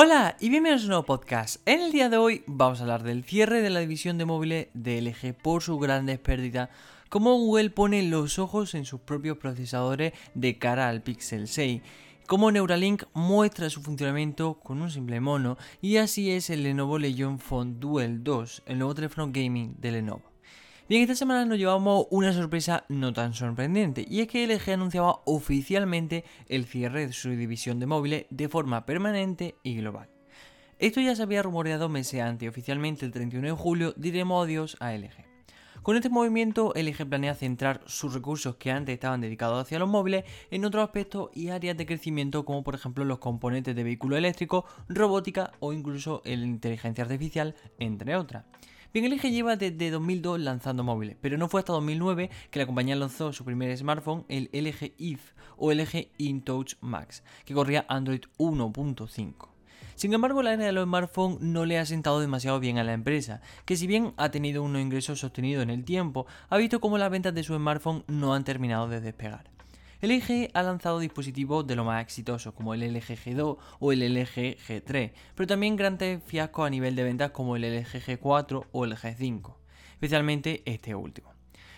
Hola y bienvenidos a un nuevo podcast. En el día de hoy vamos a hablar del cierre de la división de móviles de LG por sus grandes pérdidas, cómo Google pone los ojos en sus propios procesadores de cara al Pixel 6, cómo Neuralink muestra su funcionamiento con un simple mono y así es el Lenovo Legion Phone Duel 2, el nuevo teléfono gaming de Lenovo. Bien, esta semana nos llevamos una sorpresa no tan sorprendente, y es que LG anunciaba oficialmente el cierre de su división de móviles de forma permanente y global. Esto ya se había rumoreado meses antes, oficialmente el 31 de julio diremos adiós a LG. Con este movimiento, LG planea centrar sus recursos que antes estaban dedicados hacia los móviles en otros aspectos y áreas de crecimiento como por ejemplo los componentes de vehículos eléctricos, robótica o incluso la inteligencia artificial, entre otras. Bien, LG lleva desde 2002 lanzando móviles, pero no fue hasta 2009 que la compañía lanzó su primer smartphone, el LG IF o LG InTouch Max, que corría Android 1.5. Sin embargo, la era de los smartphones no le ha sentado demasiado bien a la empresa, que si bien ha tenido unos ingresos sostenidos en el tiempo, ha visto cómo las ventas de su smartphone no han terminado de despegar. LG ha lanzado dispositivos de lo más exitosos, como el LG G2 o el LG G3, pero también grandes fiascos a nivel de ventas como el LG G4 o el G5, especialmente este último.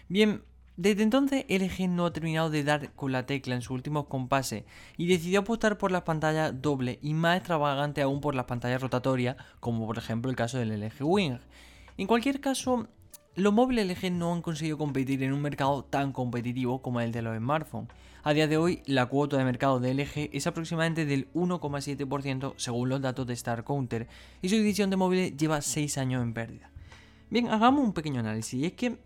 Bien, desde entonces LG no ha terminado de dar con la tecla en sus últimos compases y decidió apostar por las pantallas doble y más extravagante aún por las pantallas rotatorias, como por ejemplo el caso del LG Wing. En cualquier caso, los móviles LG no han conseguido competir en un mercado tan competitivo como el de los smartphones. A día de hoy, la cuota de mercado de LG es aproximadamente del 1,7% según los datos de Star Counter y su división de móviles lleva 6 años en pérdida. Bien, hagamos un pequeño análisis y es que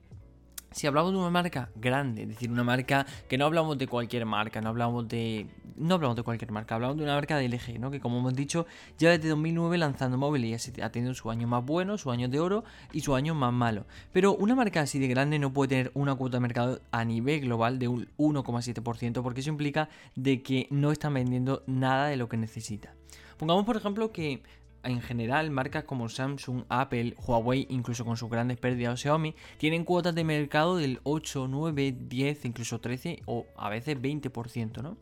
si hablamos de una marca grande, es decir, una marca que no hablamos de cualquier marca, no hablamos de no hablamos de cualquier marca, hablamos de una marca de LG, ¿no? Que como hemos dicho, ya desde 2009 lanzando móviles y ha tenido su año más bueno, su año de oro y su año más malo. Pero una marca así de grande no puede tener una cuota de mercado a nivel global de un 1,7% porque eso implica de que no están vendiendo nada de lo que necesita. Pongamos por ejemplo que en general, marcas como Samsung, Apple, Huawei, incluso con sus grandes pérdidas o Xiaomi, tienen cuotas de mercado del 8, 9, 10, incluso 13 o a veces 20%, ¿no?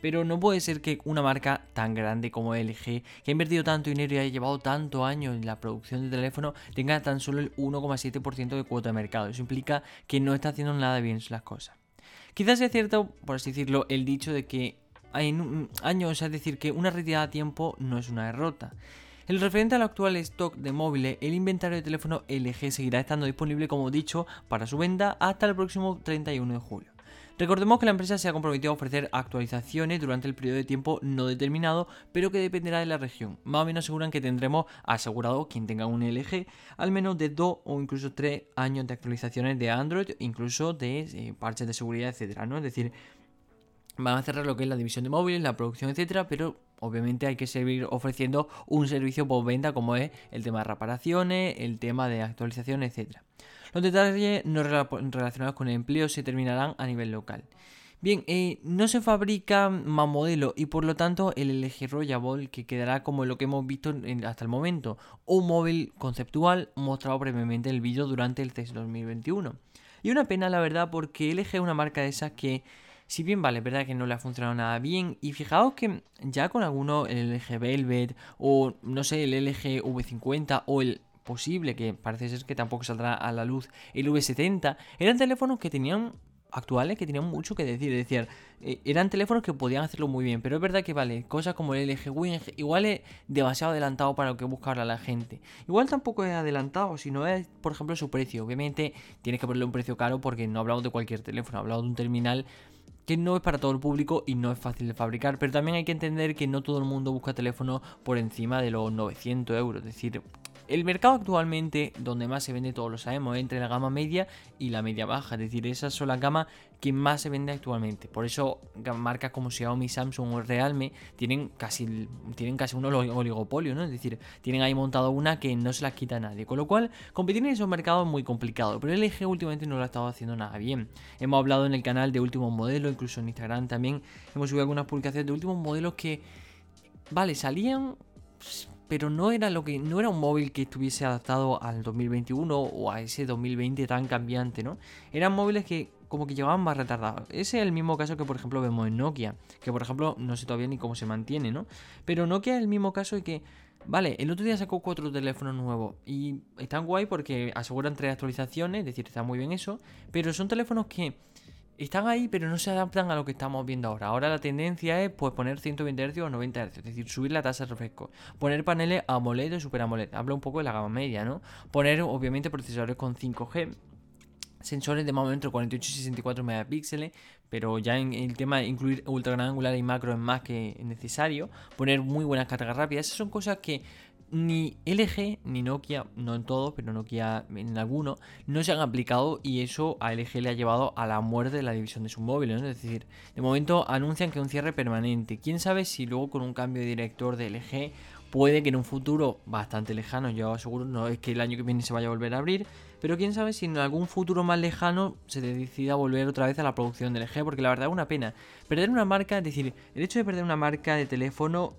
Pero no puede ser que una marca tan grande como LG, que ha invertido tanto dinero y ha llevado tanto años en la producción de teléfono, tenga tan solo el 1,7% de cuota de mercado. Eso implica que no está haciendo nada bien las cosas. Quizás sea cierto, por así decirlo, el dicho de que en años, es decir, que una retirada a tiempo no es una derrota. El referente al actual stock de móviles, el inventario de teléfono LG seguirá estando disponible, como dicho, para su venta hasta el próximo 31 de julio. Recordemos que la empresa se ha comprometido a ofrecer actualizaciones durante el periodo de tiempo no determinado, pero que dependerá de la región. Más o menos aseguran que tendremos asegurado quien tenga un LG al menos de 2 o incluso 3 años de actualizaciones de Android, incluso de eh, parches de seguridad, etcétera. Es decir, van a cerrar lo que es la división de móviles, la producción, etcétera, pero obviamente hay que seguir ofreciendo un servicio por venta como es el tema de reparaciones, el tema de actualización, etcétera. Los detalles no relacionados con el empleo se terminarán a nivel local. Bien, eh, no se fabrica más modelos y por lo tanto el LG Royable que quedará como lo que hemos visto hasta el momento, un móvil conceptual mostrado previamente en el vídeo durante el CES 2021. Y una pena la verdad porque LG es una marca de esas que si bien vale, es verdad que no le ha funcionado nada bien. Y fijaos que ya con alguno, el LG Velvet o no sé, el LG V50 o el posible, que parece ser que tampoco saldrá a la luz, el V70, eran teléfonos que tenían actuales que tenían mucho que decir. Es decir, eh, eran teléfonos que podían hacerlo muy bien. Pero es verdad que vale, cosas como el LG Wing igual es demasiado adelantado para lo que busca ahora la gente. Igual tampoco es adelantado, sino es, por ejemplo, su precio. Obviamente tienes que ponerle un precio caro porque no hablamos de cualquier teléfono, hablamos de un terminal que no es para todo el público y no es fácil de fabricar, pero también hay que entender que no todo el mundo busca teléfono por encima de los 900 euros, es decir, el mercado actualmente donde más se vende, todos lo sabemos, entre la gama media y la media baja. Es decir, esas son las gamas que más se vende actualmente. Por eso marcas como Xiaomi, Samsung o Realme tienen casi, tienen casi un oligopolio, ¿no? Es decir, tienen ahí montado una que no se las quita nadie. Con lo cual, competir en esos mercados es muy complicado. Pero el LG últimamente no lo ha estado haciendo nada bien. Hemos hablado en el canal de últimos modelos, incluso en Instagram también hemos subido algunas publicaciones de últimos modelos que, vale, salían pero no era lo que no era un móvil que estuviese adaptado al 2021 o a ese 2020 tan cambiante, ¿no? Eran móviles que como que llegaban más retardados. Ese es el mismo caso que por ejemplo vemos en Nokia, que por ejemplo no sé todavía ni cómo se mantiene, ¿no? Pero Nokia es el mismo caso de que, vale, el otro día sacó cuatro teléfonos nuevos y están guay porque aseguran tres actualizaciones, es decir, está muy bien eso, pero son teléfonos que están ahí, pero no se adaptan a lo que estamos viendo ahora. Ahora la tendencia es pues poner 120 Hz o 90 Hz, es decir, subir la tasa de refresco. Poner paneles AMOLED o Super AMOLED. Habla un poco de la gama media, ¿no? Poner, obviamente, procesadores con 5G. Sensores de más o menos entre 48 y 64 megapíxeles, pero ya en el tema de incluir ultra gran angular y macro es más que necesario. Poner muy buenas cargas rápidas, esas son cosas que ni LG ni Nokia, no en todos, pero Nokia en algunos, no se han aplicado y eso a LG le ha llevado a la muerte de la división de sus móviles. Es decir, de momento anuncian que un cierre permanente. Quién sabe si luego con un cambio de director de LG puede que en un futuro bastante lejano, yo aseguro, no es que el año que viene se vaya a volver a abrir, pero quién sabe si en algún futuro más lejano se decida volver otra vez a la producción de LG, porque la verdad es una pena. Perder una marca, es decir, el hecho de perder una marca de teléfono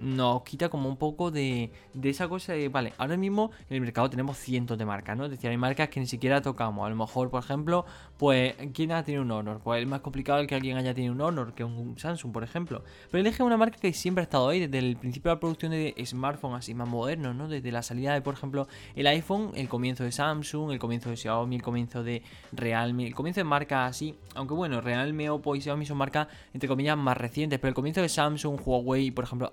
nos quita como un poco de, de, esa cosa de, vale, ahora mismo en el mercado tenemos cientos de marcas, ¿no? Es decir, hay marcas que ni siquiera tocamos. A lo mejor, por ejemplo, pues, ¿quién ha tenido un Honor? Pues es más complicado el que alguien haya tenido un Honor que un Samsung, por ejemplo. Pero es una marca que siempre ha estado ahí, desde el principio de la producción de smartphones así más modernos, ¿no? Desde la salida de, por ejemplo, el iPhone, el comienzo de Samsung, el comienzo de Xiaomi, el comienzo de Realme, el comienzo de marcas así. Aunque bueno, Realme, Oppo y Xiaomi son marcas, entre comillas, más recientes. Pero el comienzo de Samsung, Huawei, por ejemplo,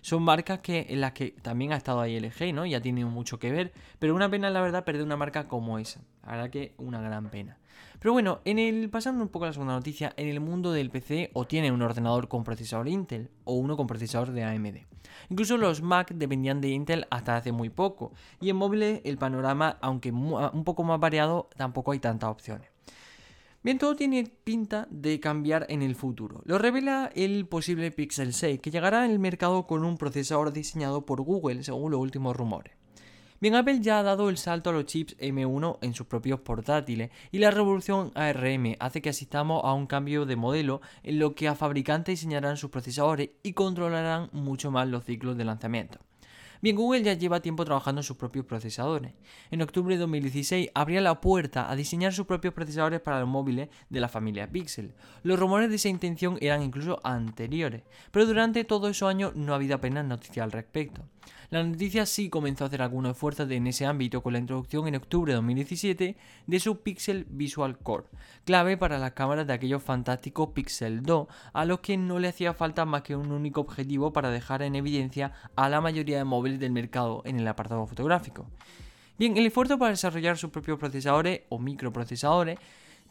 Son marcas que, en las que también ha estado ahí LG, ¿no? Ya tiene mucho que ver, pero una pena, la verdad, perder una marca como esa. La verdad que una gran pena. Pero bueno, en el pasando un poco a la segunda noticia, en el mundo del PC o tiene un ordenador con procesador Intel o uno con procesador de AMD. Incluso los Mac dependían de Intel hasta hace muy poco. Y en móviles el panorama, aunque un poco más variado, tampoco hay tantas opciones. Bien, todo tiene pinta de cambiar en el futuro. Lo revela el posible Pixel 6, que llegará al mercado con un procesador diseñado por Google, según los últimos rumores. Bien, Apple ya ha dado el salto a los chips M1 en sus propios portátiles y la revolución ARM hace que asistamos a un cambio de modelo en lo que a fabricantes diseñarán sus procesadores y controlarán mucho más los ciclos de lanzamiento. Bien, Google ya lleva tiempo trabajando en sus propios procesadores. En octubre de 2016 abría la puerta a diseñar sus propios procesadores para los móviles de la familia Pixel. Los rumores de esa intención eran incluso anteriores, pero durante todos esos años no ha habido apenas noticias al respecto. La noticia sí comenzó a hacer algunos esfuerzos en ese ámbito con la introducción en octubre de 2017 de su Pixel Visual Core, clave para las cámaras de aquellos fantásticos Pixel 2, a los que no le hacía falta más que un único objetivo para dejar en evidencia a la mayoría de móviles del mercado en el apartado fotográfico. Bien, el esfuerzo para desarrollar sus propios procesadores o microprocesadores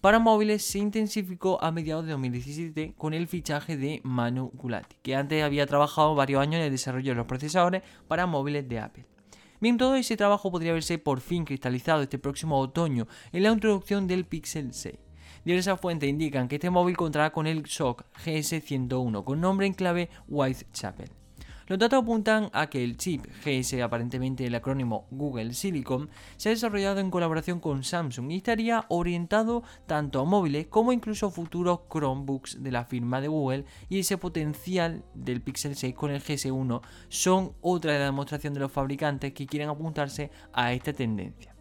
para móviles se intensificó a mediados de 2017 con el fichaje de Manu Gulati, que antes había trabajado varios años en el desarrollo de los procesadores para móviles de Apple. Bien, todo ese trabajo podría verse por fin cristalizado este próximo otoño en la introducción del Pixel 6. Diversas fuentes indican que este móvil contará con el SOC GS101 con nombre en clave Whitechapel. Los datos apuntan a que el chip GS, aparentemente el acrónimo Google Silicon, se ha desarrollado en colaboración con Samsung y estaría orientado tanto a móviles como incluso a futuros Chromebooks de la firma de Google y ese potencial del Pixel 6 con el GS1 son otra de las demostraciones de los fabricantes que quieren apuntarse a esta tendencia.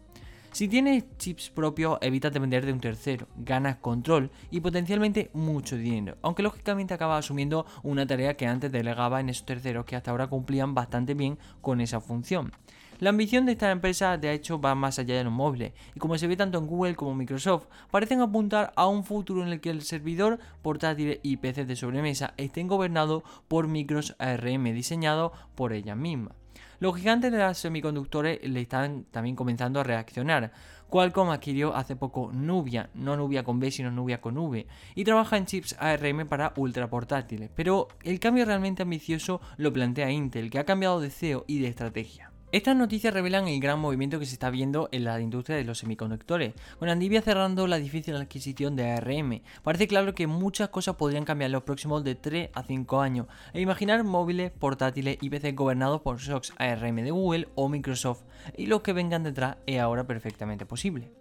Si tienes chips propios, evita depender de un tercero, ganas control y potencialmente mucho dinero, aunque lógicamente acabas asumiendo una tarea que antes delegaba en esos terceros que hasta ahora cumplían bastante bien con esa función. La ambición de esta empresa de hecho va más allá de los móviles, y como se ve tanto en Google como Microsoft, parecen apuntar a un futuro en el que el servidor portátil y PC de sobremesa estén gobernados por micros ARM diseñados por ellas mismas. Los gigantes de los semiconductores le están también comenzando a reaccionar. Qualcomm adquirió hace poco Nubia, no Nubia con B, sino Nubia con V, y trabaja en chips ARM para ultraportátiles. Pero el cambio realmente ambicioso lo plantea Intel, que ha cambiado de CEO y de estrategia. Estas noticias revelan el gran movimiento que se está viendo en la industria de los semiconductores, con Andivia cerrando la difícil adquisición de ARM. Parece claro que muchas cosas podrían cambiar en los próximos de 3 a 5 años, e imaginar móviles, portátiles y PCs gobernados por SOCs ARM de Google o Microsoft, y los que vengan detrás es ahora perfectamente posible.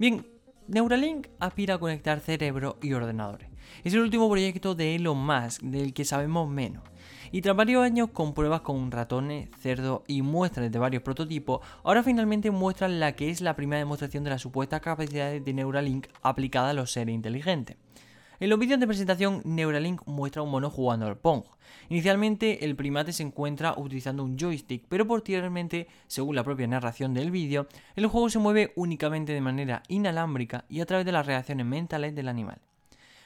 Bien, Neuralink aspira a conectar cerebro y ordenadores. Es el último proyecto de Elon Musk del que sabemos menos. Y tras varios años con pruebas con ratones, cerdos y muestras de varios prototipos, ahora finalmente muestran la que es la primera demostración de las supuestas capacidades de Neuralink aplicada a los seres inteligentes. En los vídeos de presentación, Neuralink muestra a un mono jugando al Pong. Inicialmente, el primate se encuentra utilizando un joystick, pero posteriormente, según la propia narración del vídeo, el juego se mueve únicamente de manera inalámbrica y a través de las reacciones mentales del animal.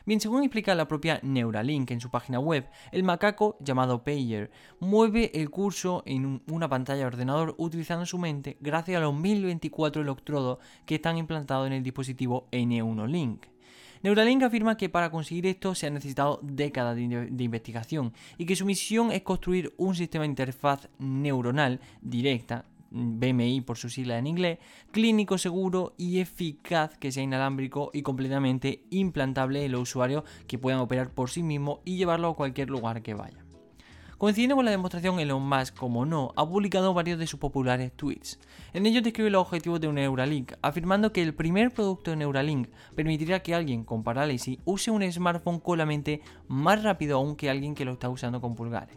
Bien, según explica la propia Neuralink en su página web, el macaco llamado Payer mueve el curso en una pantalla de ordenador utilizando su mente gracias a los 1024 electrodos que están implantados en el dispositivo N1 Link. Neuralink afirma que para conseguir esto se han necesitado décadas de, investigación y que su misión es construir un sistema de interfaz neuronal directa, BMI por su sigla en inglés, clínico seguro y eficaz que sea inalámbrico y completamente implantable en los usuarios que puedan operar por sí mismos y llevarlo a cualquier lugar que vaya. Coincidiendo con la demostración, Elon Musk, como no, ha publicado varios de sus populares tweets. En ellos describe los objetivos de Neuralink, afirmando que el primer producto de Neuralink permitirá que alguien con parálisis use un smartphone con la mente más rápido aún que alguien que lo está usando con pulgares.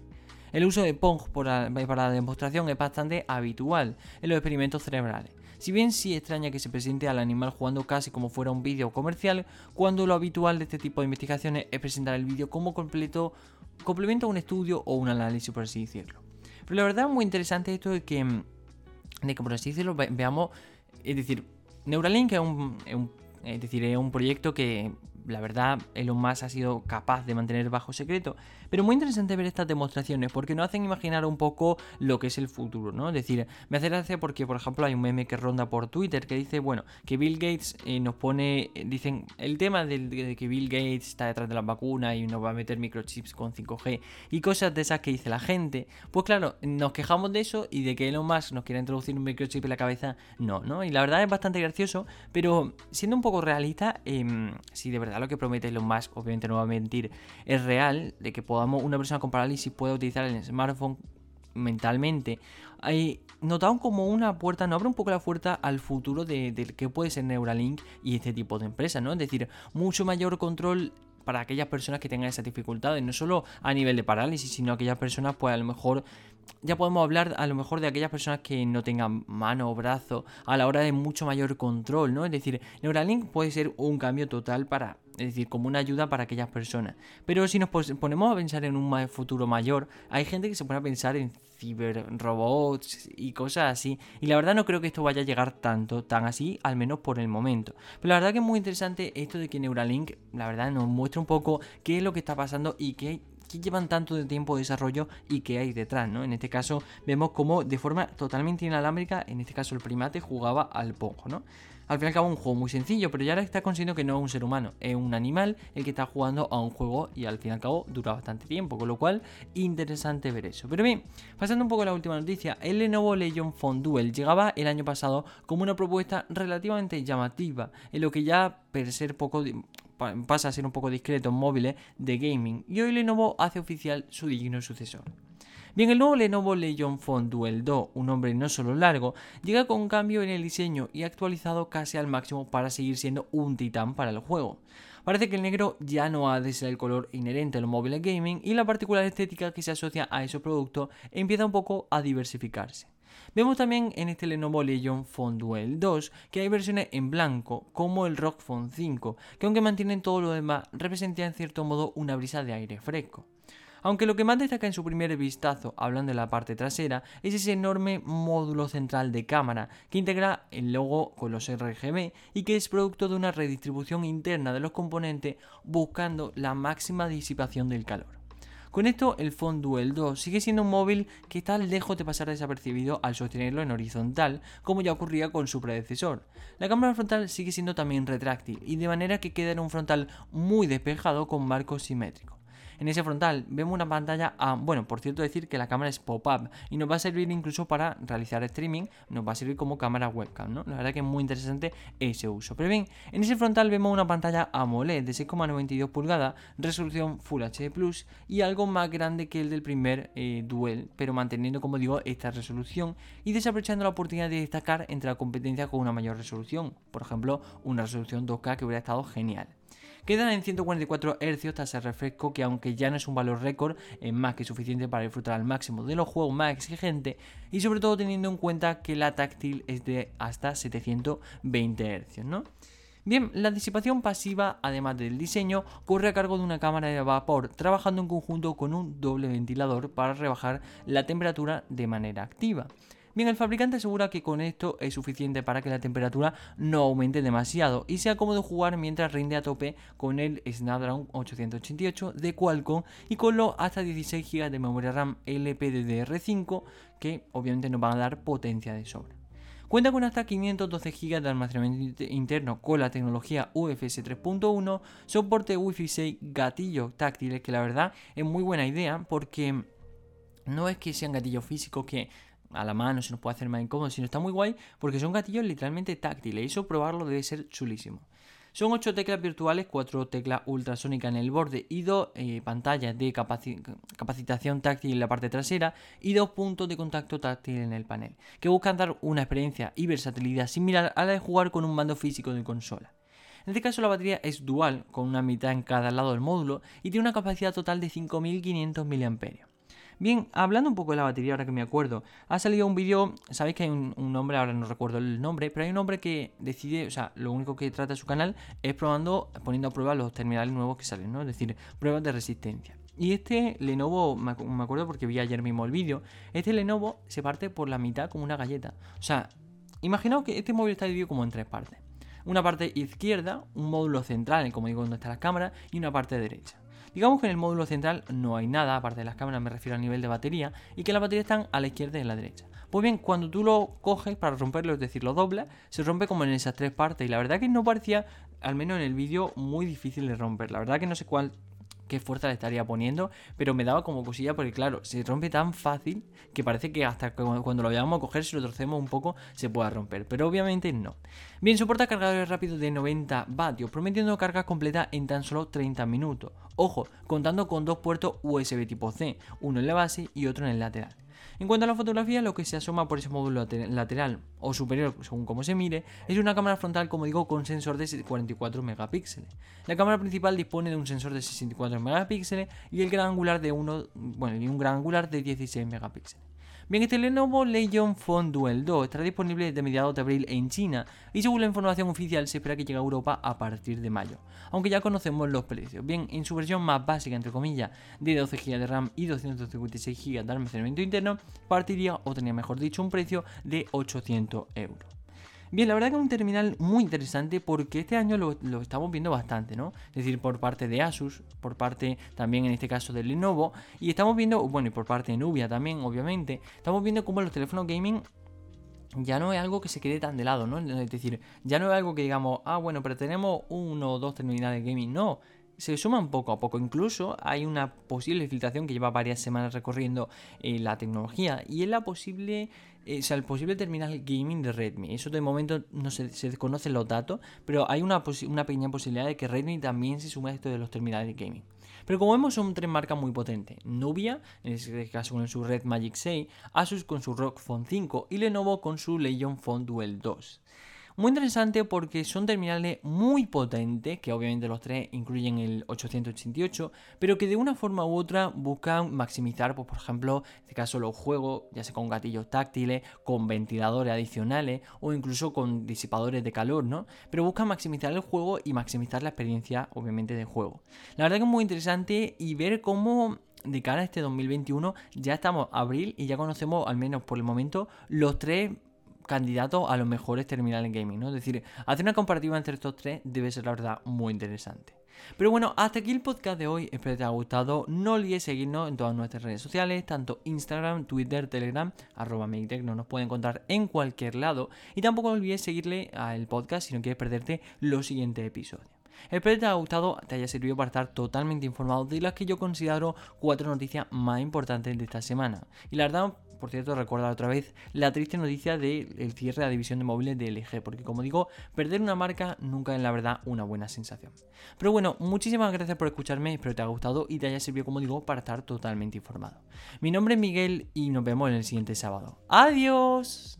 El uso de Pong para la demostración es bastante habitual en los experimentos cerebrales. Si bien sí extraña que se presente al animal jugando casi como fuera un vídeo comercial, cuando lo habitual de este tipo de investigaciones es presentar el vídeo como completo complementa un estudio o un análisis, por así decirlo. Pero la verdad es muy interesante esto de que, de que por así decirlo, veamos, es decir, Neuralink es un, es un proyecto que la verdad Elon Musk ha sido capaz de mantener bajo secreto. Pero muy interesante ver estas demostraciones porque nos hacen imaginar un poco lo que es el futuro, ¿no? Es decir, me hace gracia porque, por ejemplo, hay un meme que ronda por Twitter que dice, bueno, que Bill Gates eh, nos pone, eh, dicen, el tema de, que Bill Gates está detrás de las vacunas y nos va a meter microchips con 5G y cosas de esas que dice la gente. Pues claro, nos quejamos de eso y de que Elon Musk nos quiera introducir un microchip en la cabeza, no, ¿no? Y la verdad es bastante gracioso, pero siendo un poco realista, eh, si de verdad lo que promete Elon Musk, obviamente no va a mentir, es real, de que podamos, una persona con parálisis pueda utilizar el smartphone mentalmente, hay notado como una puerta, no abre un poco la puerta al futuro de, de que puede ser Neuralink y este tipo de empresas, ¿no? Es decir, mucho mayor control para aquellas personas que tengan esas dificultades, no solo a nivel de parálisis, sino aquellas personas, pues a lo mejor ya podemos hablar a lo mejor de aquellas personas que no tengan mano o brazo a la hora de mucho mayor control, ¿no? Es decir, Neuralink puede ser un cambio total para, es decir, como una ayuda para aquellas personas. Pero si nos ponemos a pensar en un futuro mayor, hay gente que se pone a pensar en ciberrobots y cosas así. Y la verdad no creo que esto vaya a llegar tanto, tan así, al menos por el momento. Pero la verdad que es muy interesante esto de que Neuralink, la verdad, nos muestra un poco qué es lo que está pasando y qué que llevan tanto de tiempo de desarrollo y qué hay detrás, ¿no? En este caso vemos como de forma totalmente inalámbrica, en este caso el primate jugaba al pongo, ¿no? Al fin y al cabo un juego muy sencillo, pero ya está consiguiendo que no es un ser humano, es un animal el que está jugando a un juego y al fin y al cabo dura bastante tiempo, con lo cual interesante ver eso. Pero bien, pasando un poco a la última noticia, el Lenovo Legion Phone Duel llegaba el año pasado como una propuesta relativamente llamativa, en lo que ya per ser poco pasa a ser un poco discreto en móviles de gaming y hoy Lenovo hace oficial su digno sucesor. Bien, el nuevo Lenovo Legion Phone Duel 2, un nombre no solo largo, llega con un cambio en el diseño y actualizado casi al máximo para seguir siendo un titán para el juego. Parece que el negro ya no ha de ser el color inherente a los móviles gaming y la particular estética que se asocia a ese producto empieza un poco a diversificarse. Vemos también en este Lenovo Legion Phone Duel 2 que hay versiones en blanco, como el ROG Phone 5, que aunque mantienen todo lo demás, representan en cierto modo una brisa de aire fresco. Aunque lo que más destaca en su primer vistazo, hablando de la parte trasera, es ese enorme módulo central de cámara que integra el logo con los RGB y que es producto de una redistribución interna de los componentes buscando la máxima disipación del calor. Con esto, el Phone Duel 2 sigue siendo un móvil que está lejos de pasar desapercibido al sostenerlo en horizontal, como ya ocurría con su predecesor. La cámara frontal sigue siendo también retráctil y de manera que queda en un frontal muy despejado con marcos simétricos. En ese frontal vemos una pantalla, a, bueno, por cierto decir que la cámara es pop-up y nos va a servir incluso para realizar streaming, nos va a servir como cámara webcam, ¿no? La verdad que es muy interesante ese uso. Pero bien, en ese frontal vemos una pantalla AMOLED de 6,92 pulgadas, resolución Full HD Plus y algo más grande que el del primer eh, Duel, pero manteniendo, como digo, esta resolución y desaprovechando la oportunidad de destacar entre la competencia con una mayor resolución, por ejemplo, una resolución 2K que hubiera estado genial. Quedan en 144 Hz tras el refresco que aunque ya no es un valor récord, es más que suficiente para disfrutar al máximo de los juegos más exigentes y sobre todo teniendo en cuenta que la táctil es de hasta 720 Hz, ¿no? Bien, la disipación pasiva, además del diseño, corre a cargo de una cámara de vapor, trabajando en conjunto con un doble ventilador para rebajar la temperatura de manera activa. Bien, el fabricante asegura que con esto es suficiente para que la temperatura no aumente demasiado y sea cómodo jugar mientras rinde a tope con el Snapdragon 888 de Qualcomm y con los hasta 16 GB de memoria RAM LPDDR5 que obviamente nos van a dar potencia de sobra. Cuenta con hasta 512 GB de almacenamiento interno con la tecnología UFS 3.1, soporte Wi-Fi 6, gatillos táctiles, que la verdad es muy buena idea porque no es que sean gatillos físicos que a la mano se nos puede hacer más incómodo, sino está muy guay porque son gatillos literalmente táctiles y eso probarlo debe ser chulísimo. Son 8 teclas virtuales, 4 teclas ultrasónicas en el borde y 2 eh, pantallas de capacitación táctil en la parte trasera y 2 puntos de contacto táctil en el panel, que buscan dar una experiencia y versatilidad similar a la de jugar con un mando físico de consola. En este caso la batería es dual, con una mitad en cada lado del módulo y tiene una capacidad total de 5500 mAh. Bien, hablando un poco de la batería, ahora que me acuerdo, ha salido un vídeo, sabéis que hay un, hombre, ahora no recuerdo el nombre, pero hay un hombre que decide, o sea, lo único que trata su canal es probando, poniendo a prueba los terminales nuevos que salen, ¿no? Es decir, pruebas de resistencia. Y este Lenovo, me acuerdo porque vi ayer mismo el vídeo, este Lenovo se parte por la mitad como una galleta. O sea, imaginaos que este móvil está dividido como en tres partes. Una parte izquierda, un módulo central, como digo, donde están las cámaras, y una parte derecha. Digamos que en el módulo central no hay nada, aparte de las cámaras me refiero al nivel de batería, y que las baterías están a la izquierda y a la derecha. Pues bien, cuando tú lo coges para romperlo, es decir, lo doblas, se rompe como en esas tres partes. Y la verdad que no parecía, al menos en el vídeo, muy difícil de romper. La verdad que no sé cuál qué fuerza le estaría poniendo, pero me daba como cosilla porque claro, se rompe tan fácil que parece que hasta cuando lo vayamos a coger, si lo trocemos un poco, se pueda romper, pero obviamente no. Bien, soporta cargadores rápidos de 90 vatios, prometiendo carga completa en tan solo 30 minutos. Ojo, contando con dos puertos USB tipo C, uno en la base y otro en el lateral. En cuanto a la fotografía, lo que se asoma por ese módulo lateral o superior, según como se mire, es una cámara frontal, como digo, con sensor de 44 megapíxeles. La cámara principal dispone de un sensor de 64 megapíxeles y el gran angular de un gran angular de 16 megapíxeles. Bien, este Lenovo Legion Phone Duel 2 estará disponible desde mediados de abril en China y según la información oficial se espera que llegue a Europa a partir de mayo, aunque ya conocemos los precios. Bien, en su versión más básica, entre comillas, de 12 GB de RAM y 256 GB de almacenamiento interno, partiría, o tenía mejor dicho, un precio de 800 euros. Bien, la verdad que es un terminal muy interesante porque este año lo, estamos viendo bastante, ¿no? Es decir, por parte de Asus, por parte también en este caso de Lenovo, y estamos viendo, bueno, y por parte de Nubia también, obviamente, estamos viendo cómo los teléfonos gaming ya no es algo que se quede tan de lado, ¿no? Es decir, ya no es algo que digamos, ah, bueno, pero tenemos uno o dos terminales gaming, no se suman poco a poco. Incluso hay una posible filtración que lleva varias semanas recorriendo eh, la tecnología y es la posible, eh, el posible terminal gaming de Redmi. Eso de momento no se, se desconocen los datos, pero hay una, una, pequeña posibilidad de que Redmi también se sume a esto de los terminales gaming. Pero como vemos son tres marcas muy potentes. Nubia, en este caso con su Red Magic 6, Asus con su ROG Phone 5 y Lenovo con su Legion Phone Duel 2. Muy interesante porque son terminales muy potentes, que obviamente los tres incluyen el 888, pero que de una forma u otra buscan maximizar, pues, por ejemplo, en este caso los juegos, ya sea con gatillos táctiles, con ventiladores adicionales o incluso con disipadores de calor, ¿no? Pero buscan maximizar el juego y maximizar la experiencia, obviamente, de juego. La verdad que es muy interesante y ver cómo de cara a este 2021 ya estamos abril y ya conocemos, al menos por el momento, los tres candidato a los mejores terminales gaming, ¿no? Es decir, hacer una comparativa entre estos tres debe ser la verdad muy interesante. Pero bueno, hasta aquí el podcast de hoy, espero que te haya gustado. No olvides seguirnos en todas nuestras redes sociales, tanto Instagram, Twitter, Telegram, arroba no nos pueden encontrar en cualquier lado. Y tampoco olvides seguirle al podcast si no quieres perderte los siguientes episodios. Espero que te haya gustado, te haya servido para estar totalmente informado de las que yo considero cuatro noticias más importantes de esta semana. Y la verdad, por cierto, recuerda otra vez la triste noticia del cierre de la división de móviles de LG, porque como digo, perder una marca nunca es la verdad una buena sensación. Pero bueno, muchísimas gracias por escucharme, espero que te haya gustado y te haya servido, como digo, para estar totalmente informado. Mi nombre es Miguel y nos vemos en el siguiente sábado. ¡Adiós!